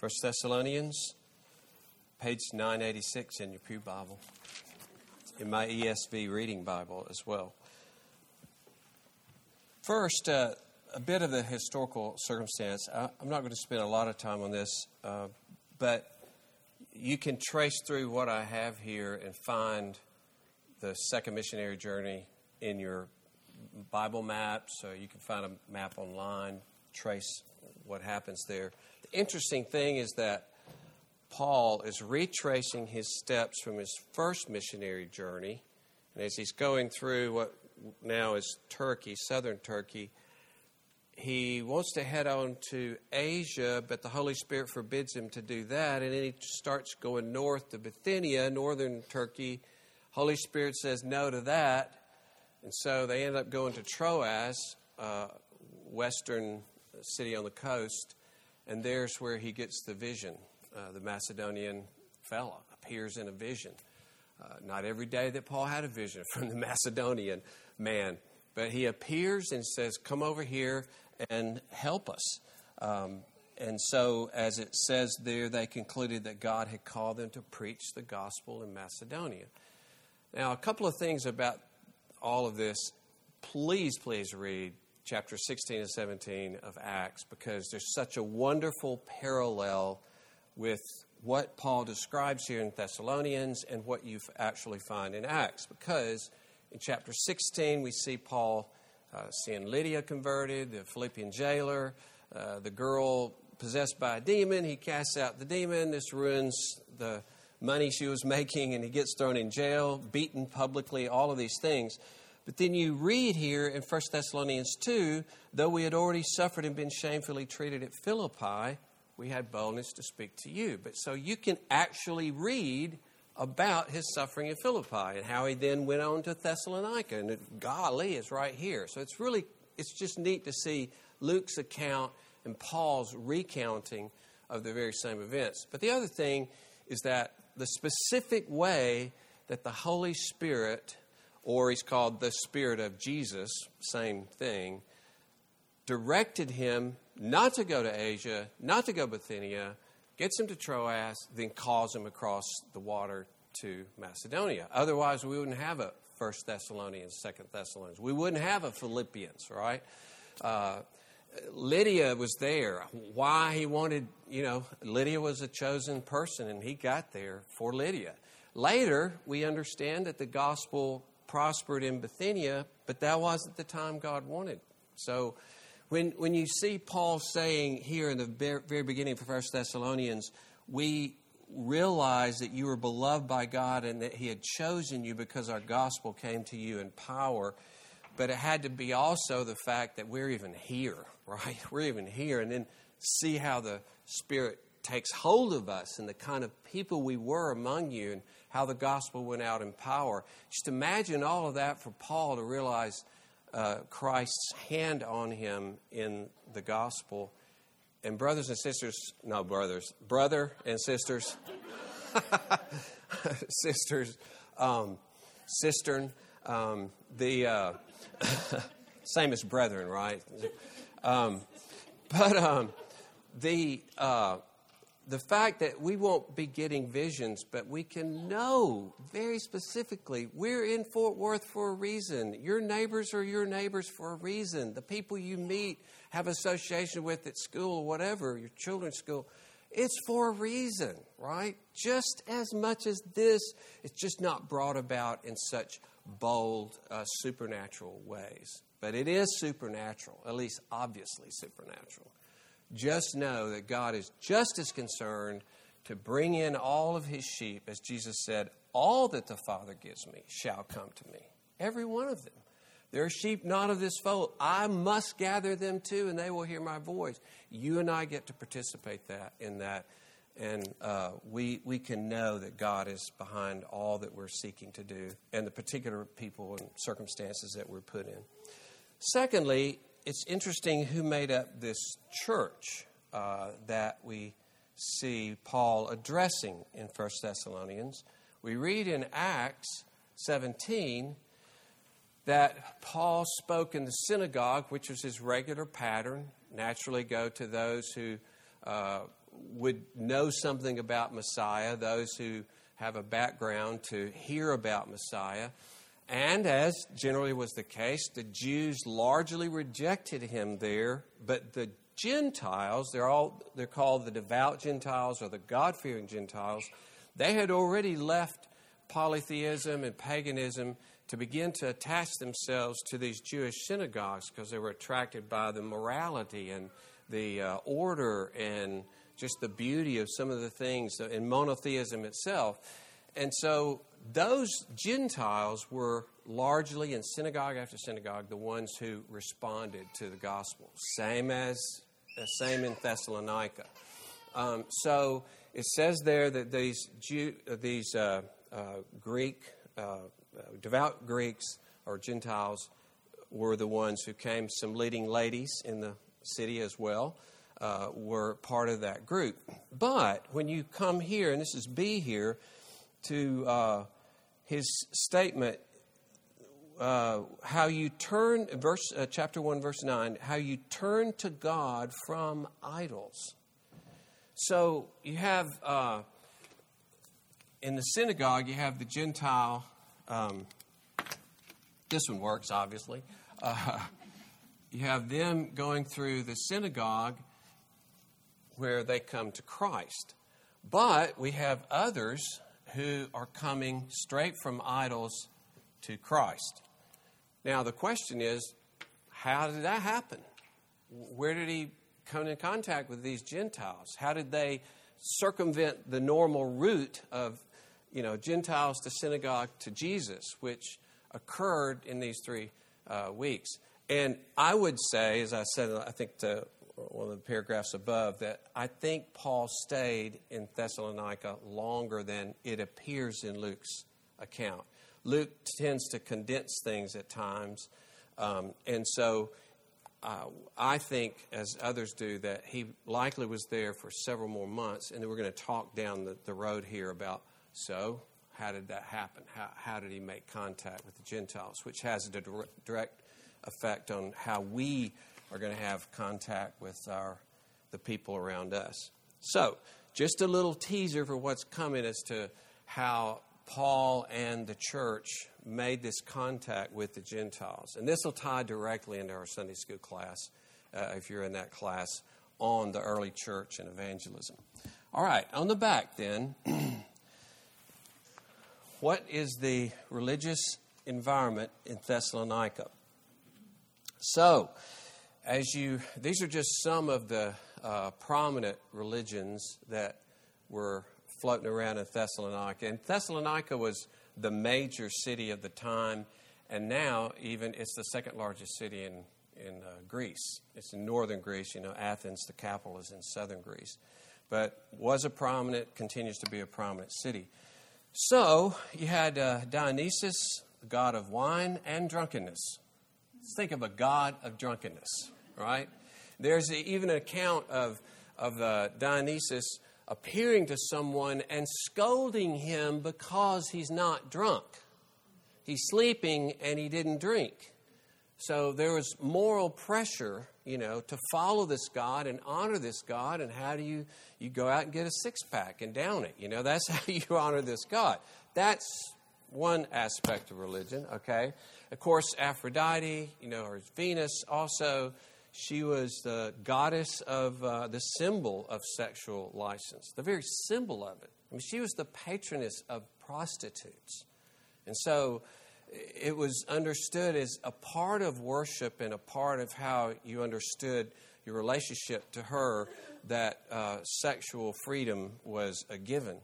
1 Thessalonians, page 986 in your Pew Bible, in my ESV reading Bible as well. First, uh, a bit of the historical circumstance. I, am not going to spend a lot of time on this, uh, but you can trace through what I have here and find the second missionary journey in your Bible map. So you can find a map online, trace what happens there. Interesting thing is that Paul is retracing his steps from his first missionary journey. And as he's going through what now is Turkey, southern Turkey, he wants to head on to Asia, but the Holy Spirit forbids him to do that. And then he starts going north to Bithynia, northern Turkey. Holy Spirit says no to that. And so they end up going to Troas, uh, western city on the coast. And there's where he gets the vision. Uh, the Macedonian fellow appears in a vision. Uh, not every day that Paul had a vision from the Macedonian man, but he appears and says, Come over here and help us. Um, and so, as it says there, they concluded that God had called them to preach the gospel in Macedonia. Now, a couple of things about all of this. Please, please read chapter 16 and 17 of Acts because there's such a wonderful parallel with what Paul describes here in Thessalonians and what you actually find in Acts. Because in chapter 16, we see Paul uh, seeing Lydia converted, the Philippian jailer, uh, the girl possessed by a demon. He casts out the demon. This ruins the money she was making, and he gets thrown in jail, beaten publicly, all of these things. But then you read here in 1 Thessalonians 2 though we had already suffered and been shamefully treated at Philippi, we had boldness to speak to you. But so you can actually read about his suffering in Philippi and how he then went on to Thessalonica. And golly, is right here. So it's really, it's just neat to see Luke's account and Paul's recounting of the very same events. But the other thing is that the specific way that the Holy Spirit, or he's called the Spirit of Jesus, same thing, directed him not to go to Asia, not to go to Bithynia, gets him to Troas, then calls him across the water to Macedonia. Otherwise, we wouldn't have a First Thessalonians, Second Thessalonians. We wouldn't have a Philippians, right? Uh, Lydia was there. Why he wanted, you know, Lydia was a chosen person, and he got there for Lydia. Later, we understand that the gospel prospered in Bithynia, but that wasn't the time God wanted. So when, when you see Paul saying here in the very, beginning of 1 Thessalonians, we realize that you were beloved by God and that He had chosen you because our gospel came to you in power. But it had to be also the fact that we're even here, right? We're even here. And then see how the Spirit takes hold of us and the kind of people we were among you and how the gospel went out in power. Just imagine all of that for Paul to realize uh, Christ's hand on him in the gospel. And, brothers and sisters, no, brothers, brother and sisters, sisters, um, cistern, um, the uh, same as brethren, right? Um, but um, the uh, the fact that we won't be getting visions, but we can know very specifically we're in Fort Worth for a reason. Your neighbors are your neighbors for a reason. The people you meet, have association with at school whatever, your children's school, it's for a reason, right? Just as much as this, it's just not brought about in such bold, uh, supernatural ways. But it is supernatural, at least obviously supernatural just know that God is just as concerned to bring in all of his sheep, as Jesus said, All that the Father gives me shall come to me. Every one of them. There are sheep not of this fold. I must gather them too, and they will hear my voice. You and I get to participate that in that, and uh, we we can know that God is behind all that we're seeking to do, and the particular people and circumstances that we're put in. Secondly, it's interesting who made up this church uh, that we see Paul addressing in 1 Thessalonians. We read in Acts 17 that Paul spoke in the synagogue, which was his regular pattern. Naturally, go to those who uh, would know something about Messiah, those who have a background to hear about Messiah. And as generally was the case, the Jews largely rejected him there, but the Gentiles, they're all they're called the devout Gentiles or the God-fearing Gentiles, they had already left polytheism and paganism to begin to attach themselves to these Jewish synagogues because they were attracted by the morality and the uh, order and just the beauty of some of the things in monotheism itself. And so those Gentiles were largely in synagogue after synagogue the ones who responded to the gospel. Same as uh, same in Thessalonica. Um, so it says there that these Jew, uh, these uh, uh, Greek uh, devout Greeks or Gentiles were the ones who came. Some leading ladies in the city as well uh, were part of that group. But when you come here, and this is B here, to uh, his statement, uh, how you turn, verse uh, chapter one, verse nine, how you turn to God from idols. So you have uh, in the synagogue, you have the Gentile. Um, this one works, obviously. Uh, you have them going through the synagogue where they come to Christ. But we have others who are coming straight from idols to Christ. Now, the question is how did that happen? Where did he come in contact with these Gentiles? How did they circumvent the normal route of you know, Gentiles to synagogue to Jesus, which occurred in these three uh, weeks? And I would say, as I said, I think to one of the paragraphs above that I think Paul stayed in Thessalonica longer than it appears in Luke's account. Luke tends to condense things at times, um, and so uh, I think, as others do, that he likely was there for several more months, and then we're going to talk down the, the road here about so how did that happen? How, how did he make contact with the Gentiles, which has a direct effect on how we are going to have contact with our the people around us. So, just a little teaser for what's coming as to how Paul and the church made this contact with the Gentiles. And this will tie directly into our Sunday school class, uh, if you're in that class, on the early church and evangelism. All right, on the back then, what is the religious environment in Thessalonica? So, as you, these are just some of the uh, prominent religions that were floating around in Thessalonica. And Thessalonica was the major city of the time, and now even it's the second largest city in, in uh, Greece. It's in northern Greece. You know, Athens, the capital, is in southern Greece. But was a prominent, continues to be a prominent city. So you had uh, Dionysus, the god of wine and drunkenness. Let's think of a god of drunkenness, right? There's even an account of, of uh, Dionysus appearing to someone and scolding him because he's not drunk. He's sleeping and he didn't drink. So there was moral pressure, you know, to follow this God and honor this God. And how do you you go out and get a six pack and down it? You know, that's how you honor this God. That's one aspect of religion. Okay, of course, Aphrodite, you know, or Venus also, she was the goddess of uh, the symbol of sexual license, the very symbol of it. I mean, she was the patroness of prostitutes. And so it was understood as a part of worship and a part of how you understood your relationship to her that uh, sexual freedom was a given.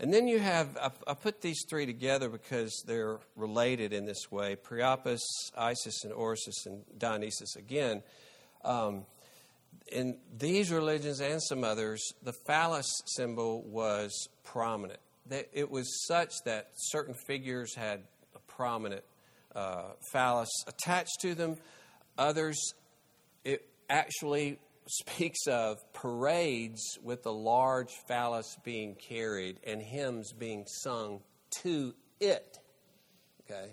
And then you have, I, I, put these three together because they're related in this way Priapus, Isis, and Osiris, and Dionysus again. Um, in these religions and some others, the phallus symbol was prominent. It was such that certain figures had a prominent uh, phallus attached to them. Others, it actually speaks of parades with a large phallus being carried and hymns being sung to it. Okay?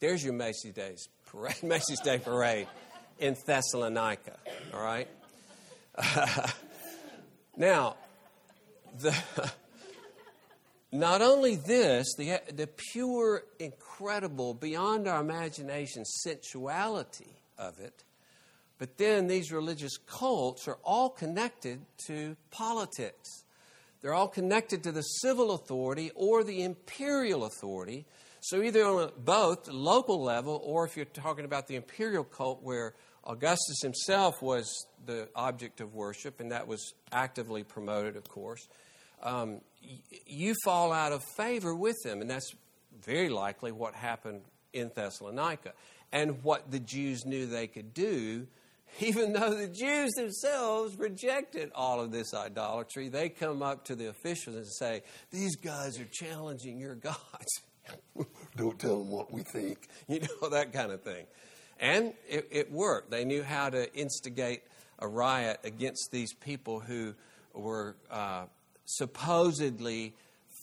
There's your Macy's Days parade, Macy's Day parade in Thessalonica. All right? Now, the, not only this, the, the pure, incredible, beyond our imagination sensuality of it, but then these religious cults are all connected to politics. They're all connected to the civil authority or the imperial authority. So, either on both local level, or if you're talking about the imperial cult where Augustus himself was the object of worship, and that was actively promoted, of course, um, you fall out of favor with them. And that's very likely what happened in Thessalonica. And what the Jews knew they could do even though the Jews themselves rejected all of this idolatry, they come up to the officials and say, These guys are challenging your gods. Don't tell them what we think. You know, that kind of thing. And it, it, worked. They knew how to instigate a riot against these people who were uh, supposedly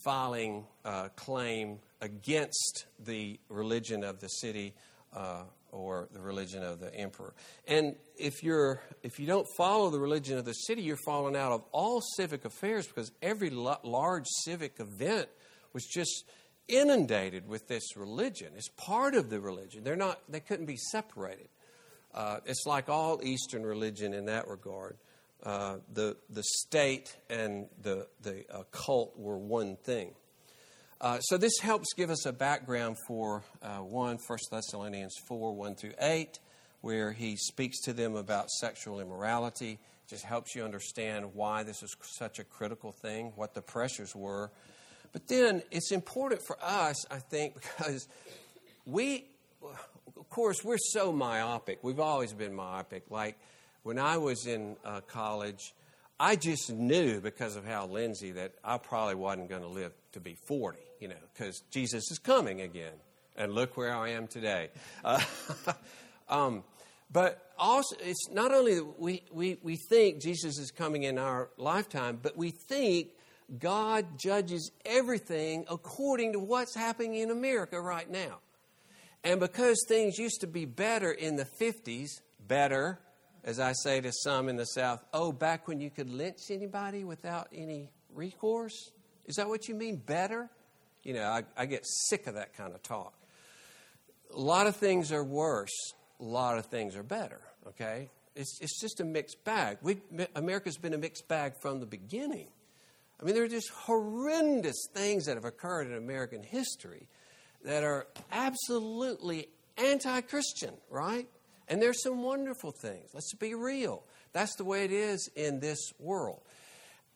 filing uh, claim against the religion of the city uh, or the religion of the emperor. And if you're if you don't follow the religion of the city, you're falling out of all civic affairs because every large civic event was just inundated with this religion. It's part of the religion. They're not. They couldn't be separated. Uh, it's like all Eastern religion in that regard. Uh, the the state and the the uh, cult were one thing. Uh, so this helps give us a background for uh, 1 1 Thessalonians 4 1 through 8, where he speaks to them about sexual immorality. Just helps you understand why this is such a critical thing, what the pressures were. But then it's important for us, I think, because we, of course, we're so myopic. We've always been myopic. Like when I was in uh, college, I just knew because of Hal Lindsey that I probably wasn't going to live to be 40 you know, because Jesus is coming again. And look where I am today. Uh, um, but also, it's not only that we, we, we think Jesus is coming in our lifetime, but we think God judges everything according to what's happening in America right now. And because things used to be better in the 50s, better, as I say to some in the South, oh, back when you could lynch anybody without any recourse? Is that what you mean, better? You know, I, I get sick of that kind of talk. A lot of things are worse, a lot of things are better, okay? It's, it's just a mixed bag. We, America's been a mixed bag from the beginning. I mean, there are just horrendous things that have occurred in American history that are absolutely anti Christian, right? And there's some wonderful things. Let's be real. That's the way it is in this world.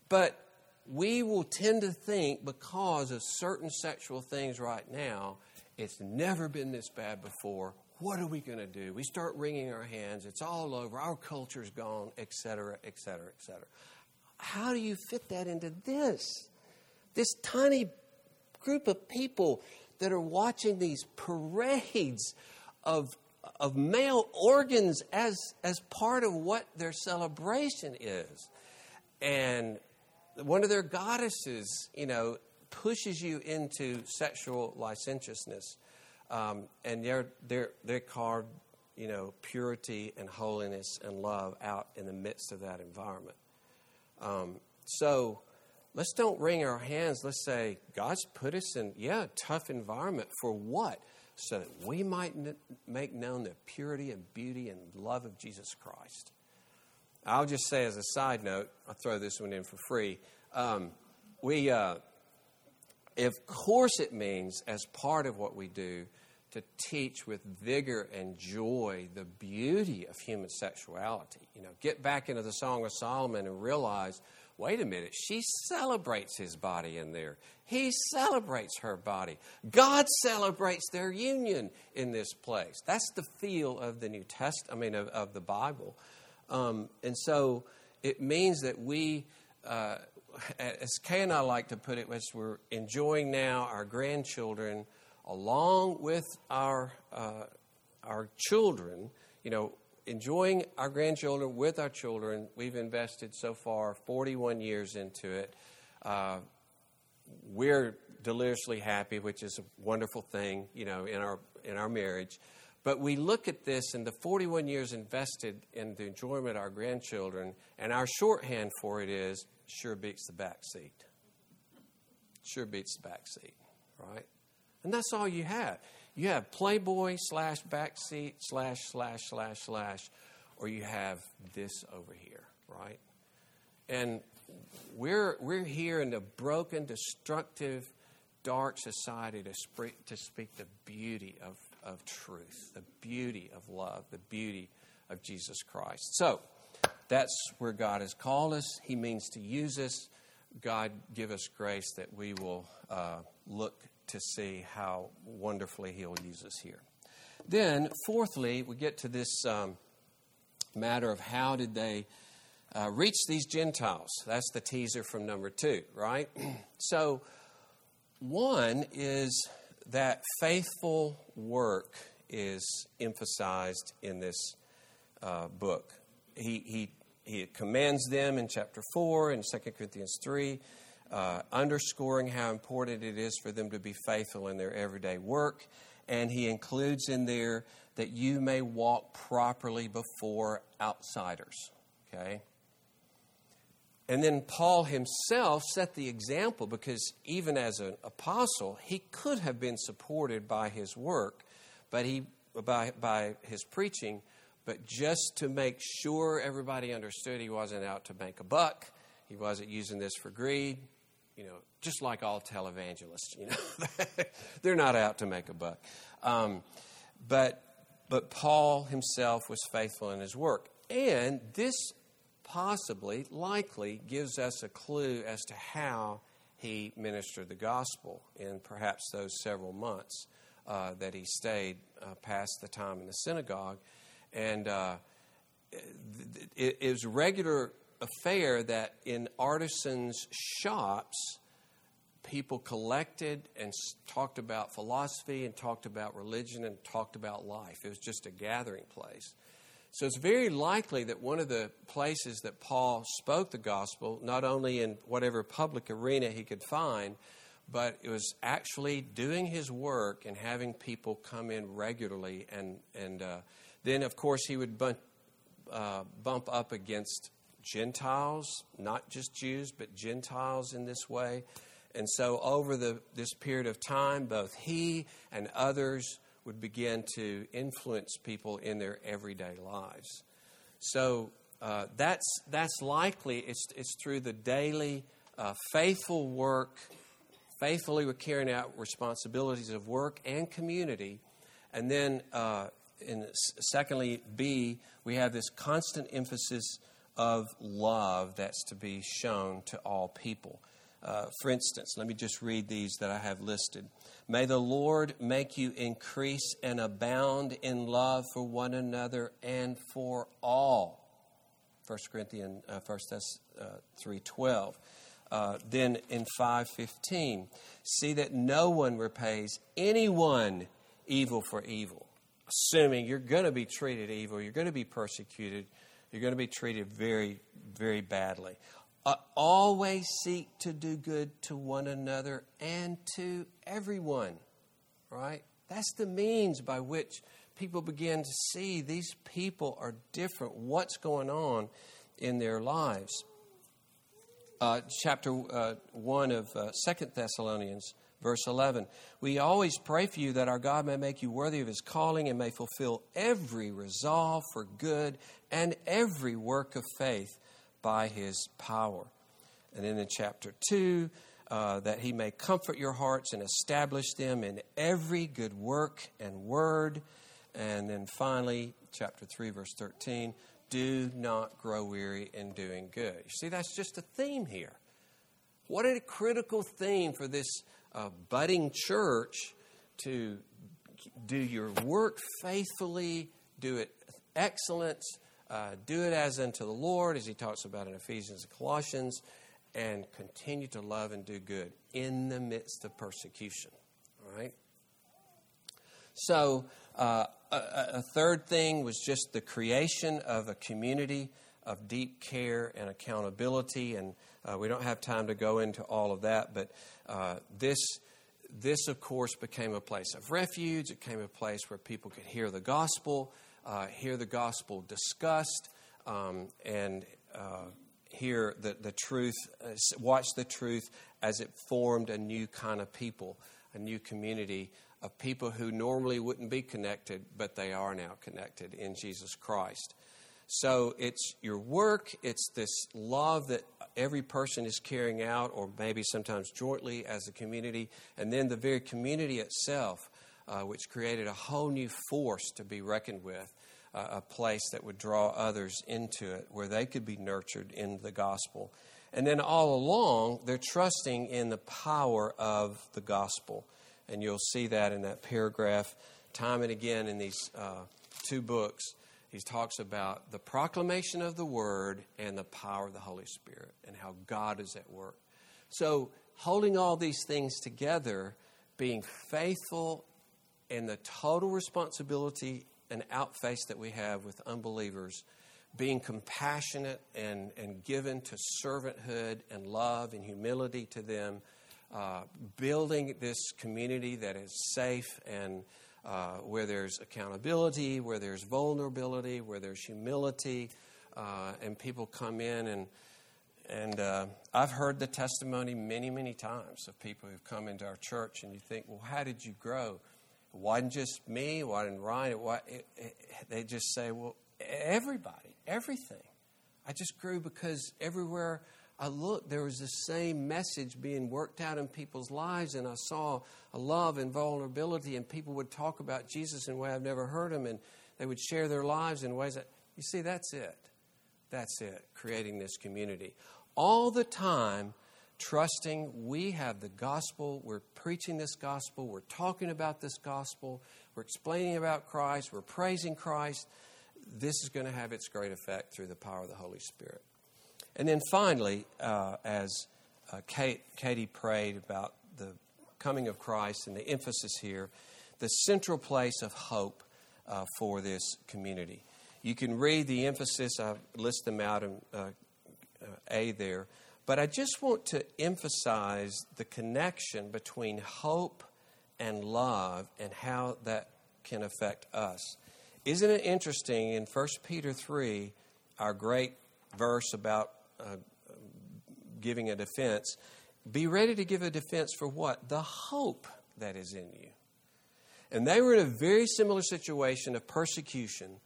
But we will tend to think because of certain sexual things right now, it's never been this bad before. What are we going to do? We start wringing our hands. It's all over. Our culture's gone, etc., etc., etc. How do you fit that into this? This tiny group of people that are watching these parades of, of male organs as, as part of what their celebration is. And one of their goddesses, you know, pushes you into sexual licentiousness. Um, and they're, they're, they're carved, you know, purity and holiness and love out in the midst of that environment. Um, so let's don't wring our hands. Let's say, God's put us in, yeah, tough environment. For what? So that we might make known the purity and beauty and love of Jesus Christ. I'll just say as a side note, I'll throw this one in for free. Um, we, uh, of course, it means as part of what we do to teach with vigor and joy the beauty of human sexuality. You know, get back into the Song of Solomon and realize wait a minute, she celebrates his body in there. He celebrates her body. God celebrates their union in this place. That's the feel of the New Testament, I mean, of, of the Bible. Um, and so it means that we, uh, as Kay and I like to put it, as we're enjoying now our grandchildren along with our, uh, our children, you know, enjoying our grandchildren with our children. We've invested so far 41 years into it. Uh, we're deliriously happy, which is a wonderful thing, you know, in our in our marriage. But we look at this and the 41 years invested in the enjoyment of our grandchildren, and our shorthand for it is sure beats the back seat. Sure beats the back seat, right? And that's all you have. You have Playboy slash backseat slash slash slash slash, or you have this over here, right? And we're, we're here in a broken, destructive, dark society to speak, to speak the beauty of, of truth, the beauty of love, the beauty of Jesus Christ. So that's where God has called us. He means to use us. God, give us grace that we will uh, look to see how wonderfully He'll use us here. Then, fourthly, we get to this um, matter of how did they uh, reach these Gentiles? That's the teaser from number two, right? so, one is that faithful work is emphasized in this uh, book. He, he, he commands them in chapter 4 and 2 Corinthians 3 uh, underscoring how important it is for them to be faithful in their everyday work. And he includes in there that you may walk properly before outsiders. Okay? And then Paul himself set the example because even as an apostle, he could have been supported by his work, but he by by his preaching, but just to make sure everybody understood he wasn't out to make a buck, he wasn't using this for greed, you know, just like all televangelists, you know, they're not out to make a buck. Um, but, but Paul himself was faithful in his work. And this possibly, likely, gives us a clue as to how he ministered the gospel in perhaps those several months uh, that he stayed uh, past the time in the synagogue. And uh, it, was regular affair that in artisans' shops, people collected and talked about philosophy and talked about religion and talked about life. It was just a gathering place. So it's very likely that one of the places that Paul spoke the gospel, not only in whatever public arena he could find, but it was actually doing his work and having people come in regularly. And, and uh, then, of course, he would bump, uh, bump up against Gentiles, not just Jews, but Gentiles in this way. And so, over the, this period of time, both he and others would begin to influence people in their everyday lives. So, uh, that's, that's likely, it's, it's through the daily uh, faithful work, faithfully carrying out responsibilities of work and community. And then, uh, in, secondly, B, we have this constant emphasis of love that's to be shown to all people. Uh, for instance, let me just read these that I have listed. May the Lord make you increase and abound in love for one another and for all. 1 Corinthians, uh, 1 Thess, uh, 3.12. Uh, then in 5.15, see that no one repays anyone evil for evil. Assuming you're going to be treated evil, you're going to be persecuted, you're going to be treated very, very badly. Uh, always seek to do good to one another and to everyone, right? That's the means by which people begin to see these people are different. What's going on in their lives? Uh, chapter uh, 1 of uh, 2 Thessalonians Verse 11 We always pray for you that our God may make you worthy of his calling and may fulfill every resolve for good and every work of faith by his power. And then in chapter 2, uh, that he may comfort your hearts and establish them in every good work and word. And then finally, chapter 3, verse 13 do not grow weary in doing good. You see, that's just a theme here. What a critical theme for this a budding church to do your work faithfully, do it excellence, uh, do it as unto the Lord, as he talks about in Ephesians and Colossians, and continue to love and do good in the midst of persecution. All right? So, uh, a, a third thing was just the creation of a community of deep care and accountability. And uh, we don't have time to go into all of that, but uh, this, this, of course, became a place of refuge. It became a place where people could hear the gospel, uh, hear the gospel discussed, um, and, uh, hear the, the truth, uh, watch the truth as it formed a new kind of people, a new community of people who normally wouldn't be connected, but they are now connected in Jesus Christ. So it's your work, it's this love that every person is carrying out, or maybe sometimes jointly as a community, and then the very community itself, uh, which created a whole new force to be reckoned with, uh, a place that would draw others into it, where they could be nurtured in the gospel. And then all along, they're trusting in the power of the gospel. And you'll see that in that paragraph time and again in these uh, two books he talks about the proclamation of the word and the power of the Holy Spirit and how God is at work. So, holding all these things together, being faithful in the total responsibility and outface that we have with unbelievers, being compassionate and, and given to servanthood and love and humility to them, uh, building this community that is safe and uh, where there's accountability, where there's vulnerability, where there's humility, uh, and people come in and and uh, I've heard the testimony many, many times of people who've come into our church, and you think, well, how did you grow? It wasn't just me. Why didn't Ryan? Why, it, it, they just say, well, everybody, everything. I just grew because everywhere I looked, there was the same message being worked out in people's lives, and I saw a love and vulnerability, and people would talk about Jesus in a way I've never heard them, and they would share their lives in ways that, you see, that's it. That's it, creating this community. All the time, trusting we have the gospel, we're preaching this gospel, we're talking about this gospel, we're explaining about Christ, we're praising Christ. This is going to have its great effect through the power of the Holy Spirit. And then finally, uh, as uh, Kate, Katie prayed about the coming of Christ and the emphasis here, the central place of hope uh, for this community. You can read the emphasis, I list them out in uh, uh, A there, but I just want to emphasize the connection between hope and love and how that can affect us. Isn't it interesting in 1 Peter 3, our great verse about uh, giving a defense, be ready to give a defense for what? The hope that is in you. And they were in a very similar situation of persecution,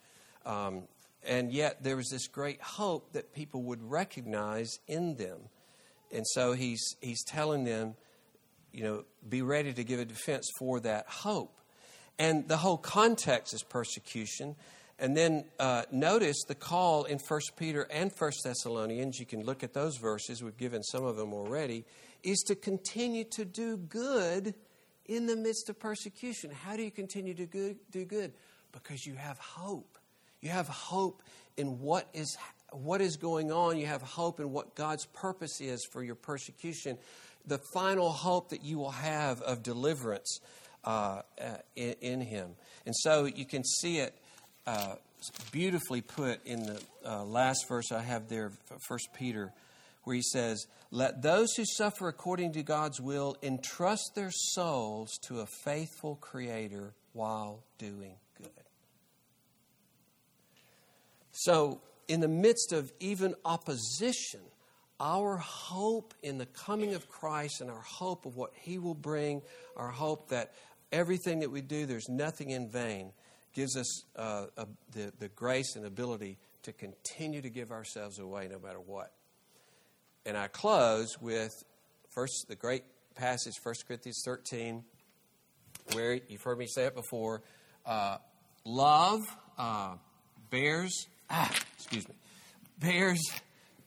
um, and yet there was this great hope that people would recognize in them. And so he's, he's telling them, you know, be ready to give a defense for that hope. And the whole context is persecution. And then uh, notice the call in 1 Peter and 1 Thessalonians, you can look at those verses, we've given some of them already, is to continue to do good in the midst of persecution. How do you continue to good, do good? Because you have hope. You have hope in what is, what is going on, you have hope in what God's purpose is for your persecution. The final hope that you will have of deliverance uh, uh, in, in Him. And so you can see it uh, beautifully put in the uh, last verse I have there, First Peter, where he says, "Let those who suffer according to God's will entrust their souls to a faithful Creator while doing good." So, in the midst of even opposition, our hope in the coming of Christ and our hope of what He will bring, our hope that everything that we do, there's nothing in vain gives us uh, a, the, the grace and ability to continue to give ourselves away no matter what. And I close with first the great passage, 1 Corinthians 13, where you've heard me say it before. Uh, love uh, bears, ah, excuse me, bears,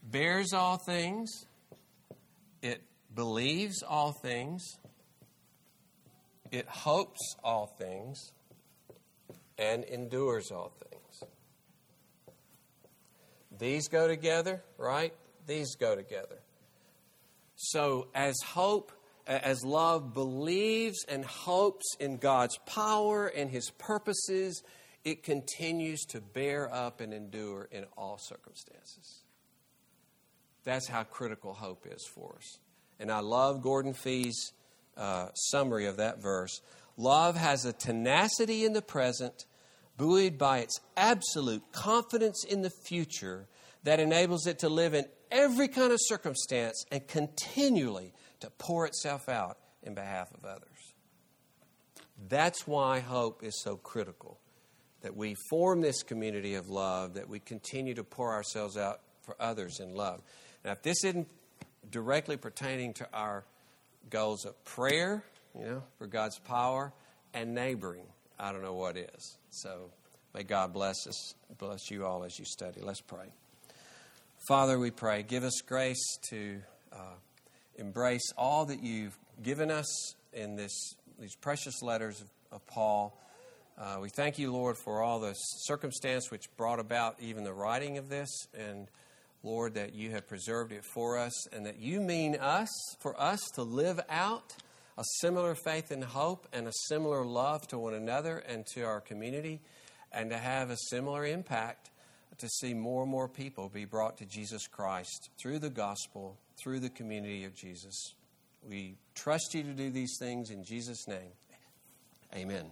bears all things. It believes all things. It hopes all things and endures all things. These go together, right? These go together. So, as hope, as love believes and hopes in God's power and His purposes, it continues to bear up and endure in all circumstances. That's how critical hope is for us. And I love Gordon Fee's uh, summary of that verse. Love has a tenacity in the present, buoyed by its absolute confidence in the future, that enables it to live in every kind of circumstance and continually to pour itself out in behalf of others. That's why hope is so critical. That we form this community of love, that we continue to pour ourselves out for others in love. Now, if this isn't directly pertaining to our goals of prayer, you know, for God's power, and neighboring, I don't know what is. So may God bless us, bless you all as you study. Let's pray. Father, we pray, give us grace to uh, embrace all that you've given us in this, these precious letters of, of Paul. Uh, we thank you, Lord, for all the circumstance which brought about even the writing of this, and Lord, that you have preserved it for us, and that you mean us, for us to live out a similar faith and hope and a similar love to one another and to our community, and to have a similar impact to see more and more people be brought to Jesus Christ through the gospel, through the community of Jesus. We trust you to do these things in Jesus' name. Amen.